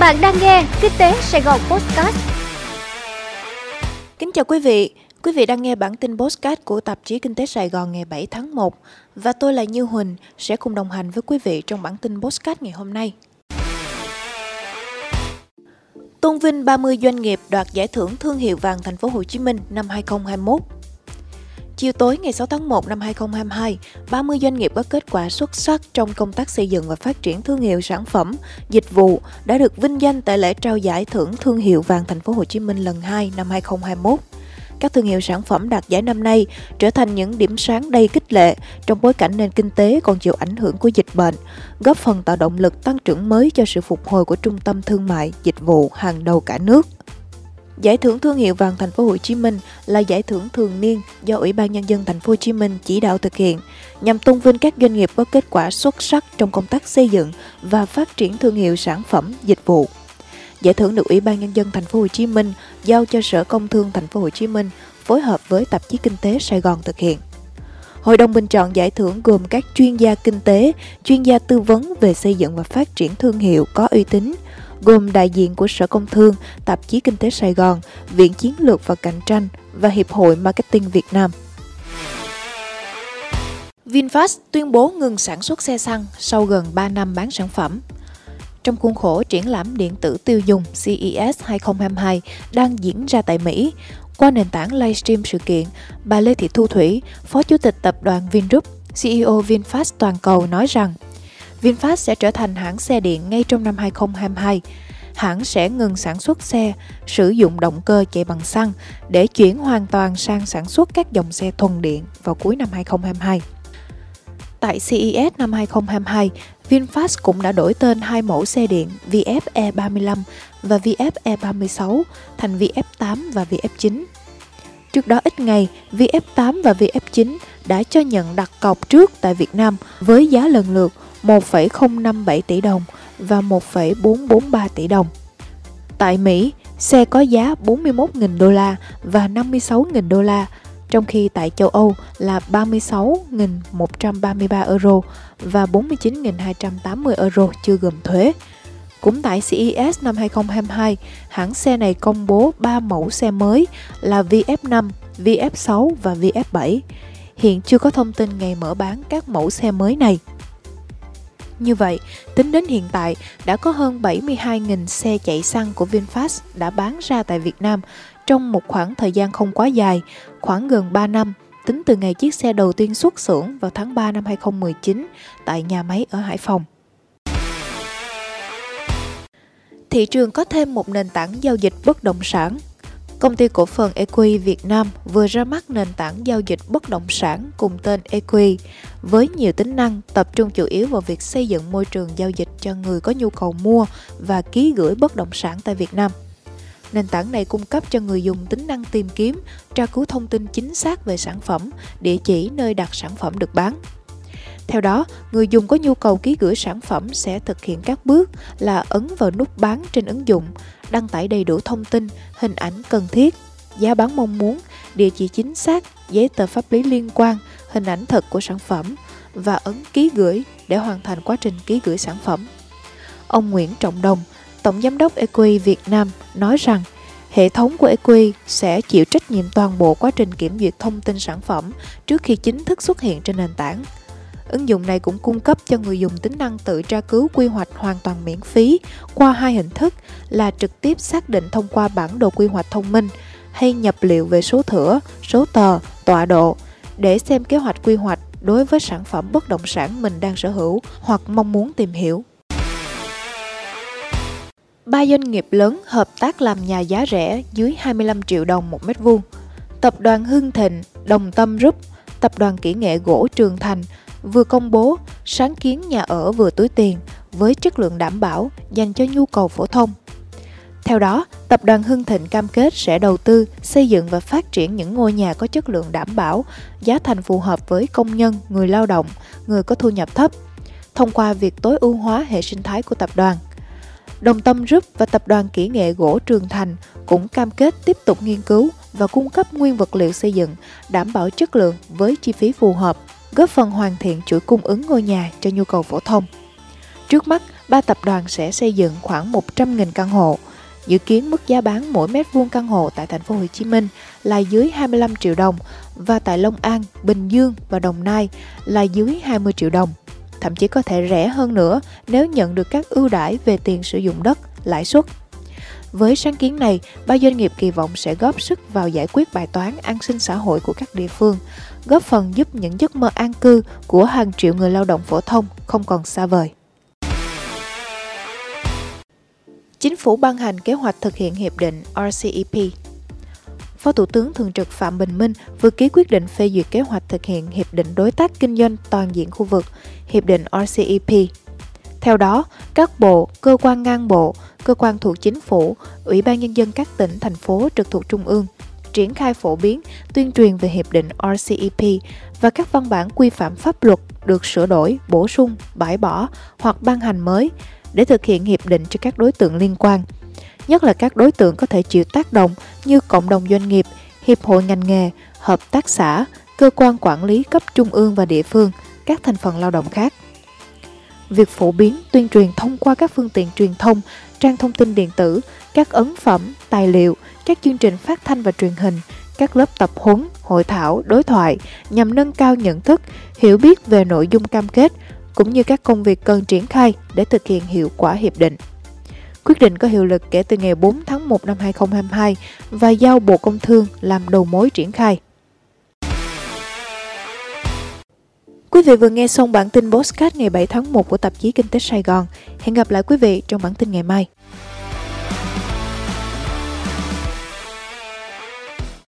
Bạn đang nghe Kinh tế Sài Gòn Podcast. Kính chào quý vị. Quý vị đang nghe bản tin podcast của tạp chí Kinh tế Sài Gòn ngày 7 tháng 1 và tôi là Như Huỳnh sẽ cùng đồng hành với quý vị trong bản tin podcast ngày hôm nay. Tôn vinh 30 doanh nghiệp đoạt giải thưởng thương hiệu vàng thành phố Hồ Chí Minh năm 2021. Chiều tối ngày 6 tháng 1 năm 2022, 30 doanh nghiệp có kết quả xuất sắc trong công tác xây dựng và phát triển thương hiệu sản phẩm, dịch vụ đã được vinh danh tại lễ trao giải thưởng thương hiệu vàng thành phố Hồ Chí Minh lần 2 năm 2021 các thương hiệu sản phẩm đạt giải năm nay trở thành những điểm sáng đầy kích lệ trong bối cảnh nền kinh tế còn chịu ảnh hưởng của dịch bệnh, góp phần tạo động lực tăng trưởng mới cho sự phục hồi của trung tâm thương mại, dịch vụ hàng đầu cả nước. Giải thưởng thương hiệu vàng thành phố Hồ Chí Minh là giải thưởng thường niên do Ủy ban nhân dân thành phố Hồ Chí Minh chỉ đạo thực hiện nhằm tôn vinh các doanh nghiệp có kết quả xuất sắc trong công tác xây dựng và phát triển thương hiệu sản phẩm, dịch vụ. Giải thưởng được Ủy ban nhân dân thành phố Hồ Chí Minh giao cho Sở Công Thương thành phố Hồ Chí Minh phối hợp với tạp chí Kinh tế Sài Gòn thực hiện. Hội đồng bình chọn giải thưởng gồm các chuyên gia kinh tế, chuyên gia tư vấn về xây dựng và phát triển thương hiệu có uy tín, gồm đại diện của Sở Công Thương, Tạp chí Kinh tế Sài Gòn, Viện Chiến lược và Cạnh tranh và Hiệp hội Marketing Việt Nam. VinFast tuyên bố ngừng sản xuất xe xăng sau gần 3 năm bán sản phẩm. Trong khuôn khổ triển lãm điện tử tiêu dùng CES 2022 đang diễn ra tại Mỹ, qua nền tảng livestream sự kiện, bà Lê Thị Thu Thủy, Phó Chủ tịch Tập đoàn Vingroup, CEO VinFast toàn cầu nói rằng VinFast sẽ trở thành hãng xe điện ngay trong năm 2022. Hãng sẽ ngừng sản xuất xe sử dụng động cơ chạy bằng xăng để chuyển hoàn toàn sang sản xuất các dòng xe thuần điện vào cuối năm 2022. Tại CES năm 2022, VinFast cũng đã đổi tên hai mẫu xe điện VF E35 và VF E36 thành VF8 và VF9. Trước đó ít ngày, VF8 và VF9 đã cho nhận đặt cọc trước tại Việt Nam với giá lần lượt 1,057 tỷ đồng và 1,443 tỷ đồng. Tại Mỹ, xe có giá 41.000 đô la và 56.000 đô la, trong khi tại châu Âu là 36.133 euro và 49.280 euro chưa gồm thuế. Cũng tại CES năm 2022, hãng xe này công bố 3 mẫu xe mới là VF5, VF6 và VF7. Hiện chưa có thông tin ngày mở bán các mẫu xe mới này. Như vậy, tính đến hiện tại, đã có hơn 72.000 xe chạy xăng của VinFast đã bán ra tại Việt Nam trong một khoảng thời gian không quá dài, khoảng gần 3 năm, tính từ ngày chiếc xe đầu tiên xuất xưởng vào tháng 3 năm 2019 tại nhà máy ở Hải Phòng. Thị trường có thêm một nền tảng giao dịch bất động sản. Công ty cổ phần Equi Việt Nam vừa ra mắt nền tảng giao dịch bất động sản cùng tên Equi với nhiều tính năng tập trung chủ yếu vào việc xây dựng môi trường giao dịch cho người có nhu cầu mua và ký gửi bất động sản tại Việt Nam. Nền tảng này cung cấp cho người dùng tính năng tìm kiếm, tra cứu thông tin chính xác về sản phẩm, địa chỉ nơi đặt sản phẩm được bán. Theo đó, người dùng có nhu cầu ký gửi sản phẩm sẽ thực hiện các bước là ấn vào nút bán trên ứng dụng, đăng tải đầy đủ thông tin, hình ảnh cần thiết, giá bán mong muốn, địa chỉ chính xác, giấy tờ pháp lý liên quan, hình ảnh thật của sản phẩm và ấn ký gửi để hoàn thành quá trình ký gửi sản phẩm. Ông Nguyễn Trọng Đồng, Tổng Giám đốc Equi Việt Nam nói rằng hệ thống của Equi sẽ chịu trách nhiệm toàn bộ quá trình kiểm duyệt thông tin sản phẩm trước khi chính thức xuất hiện trên nền tảng. Ứng dụng này cũng cung cấp cho người dùng tính năng tự tra cứu quy hoạch hoàn toàn miễn phí qua hai hình thức là trực tiếp xác định thông qua bản đồ quy hoạch thông minh hay nhập liệu về số thửa, số tờ, tọa độ để xem kế hoạch quy hoạch đối với sản phẩm bất động sản mình đang sở hữu hoặc mong muốn tìm hiểu. Ba doanh nghiệp lớn hợp tác làm nhà giá rẻ dưới 25 triệu đồng một mét vuông. Tập đoàn Hưng Thịnh, Đồng Tâm Group, Tập đoàn Kỹ nghệ gỗ Trường Thành vừa công bố sáng kiến nhà ở vừa túi tiền với chất lượng đảm bảo dành cho nhu cầu phổ thông. Theo đó, tập đoàn Hưng Thịnh cam kết sẽ đầu tư, xây dựng và phát triển những ngôi nhà có chất lượng đảm bảo, giá thành phù hợp với công nhân, người lao động, người có thu nhập thấp, thông qua việc tối ưu hóa hệ sinh thái của tập đoàn. Đồng Tâm Group và Tập đoàn Kỹ nghệ gỗ Trường Thành cũng cam kết tiếp tục nghiên cứu và cung cấp nguyên vật liệu xây dựng đảm bảo chất lượng với chi phí phù hợp góp phần hoàn thiện chuỗi cung ứng ngôi nhà cho nhu cầu phổ thông. Trước mắt, ba tập đoàn sẽ xây dựng khoảng 100.000 căn hộ. Dự kiến mức giá bán mỗi mét vuông căn hộ tại thành phố Hồ Chí Minh là dưới 25 triệu đồng và tại Long An, Bình Dương và Đồng Nai là dưới 20 triệu đồng. Thậm chí có thể rẻ hơn nữa nếu nhận được các ưu đãi về tiền sử dụng đất, lãi suất. Với sáng kiến này, ba doanh nghiệp kỳ vọng sẽ góp sức vào giải quyết bài toán an sinh xã hội của các địa phương, góp phần giúp những giấc mơ an cư của hàng triệu người lao động phổ thông không còn xa vời. Chính phủ ban hành kế hoạch thực hiện hiệp định RCEP. Phó Thủ tướng Thường trực Phạm Bình Minh vừa ký quyết định phê duyệt kế hoạch thực hiện Hiệp định Đối tác Kinh doanh Toàn diện khu vực, Hiệp định RCEP. Theo đó, các bộ, cơ quan ngang bộ, cơ quan thuộc chính phủ, Ủy ban Nhân dân các tỉnh, thành phố trực thuộc Trung ương triển khai phổ biến, tuyên truyền về Hiệp định RCEP và các văn bản quy phạm pháp luật được sửa đổi, bổ sung, bãi bỏ hoặc ban hành mới để thực hiện hiệp định cho các đối tượng liên quan, nhất là các đối tượng có thể chịu tác động như cộng đồng doanh nghiệp, hiệp hội ngành nghề, hợp tác xã, cơ quan quản lý cấp trung ương và địa phương, các thành phần lao động khác. Việc phổ biến, tuyên truyền thông qua các phương tiện truyền thông, trang thông tin điện tử, các ấn phẩm, tài liệu, các chương trình phát thanh và truyền hình, các lớp tập huấn, hội thảo, đối thoại nhằm nâng cao nhận thức, hiểu biết về nội dung cam kết cũng như các công việc cần triển khai để thực hiện hiệu quả hiệp định. Quyết định có hiệu lực kể từ ngày 4 tháng 1 năm 2022 và giao Bộ Công Thương làm đầu mối triển khai. Quý vị vừa nghe xong bản tin Postcard ngày 7 tháng 1 của tạp chí Kinh tế Sài Gòn. Hẹn gặp lại quý vị trong bản tin ngày mai.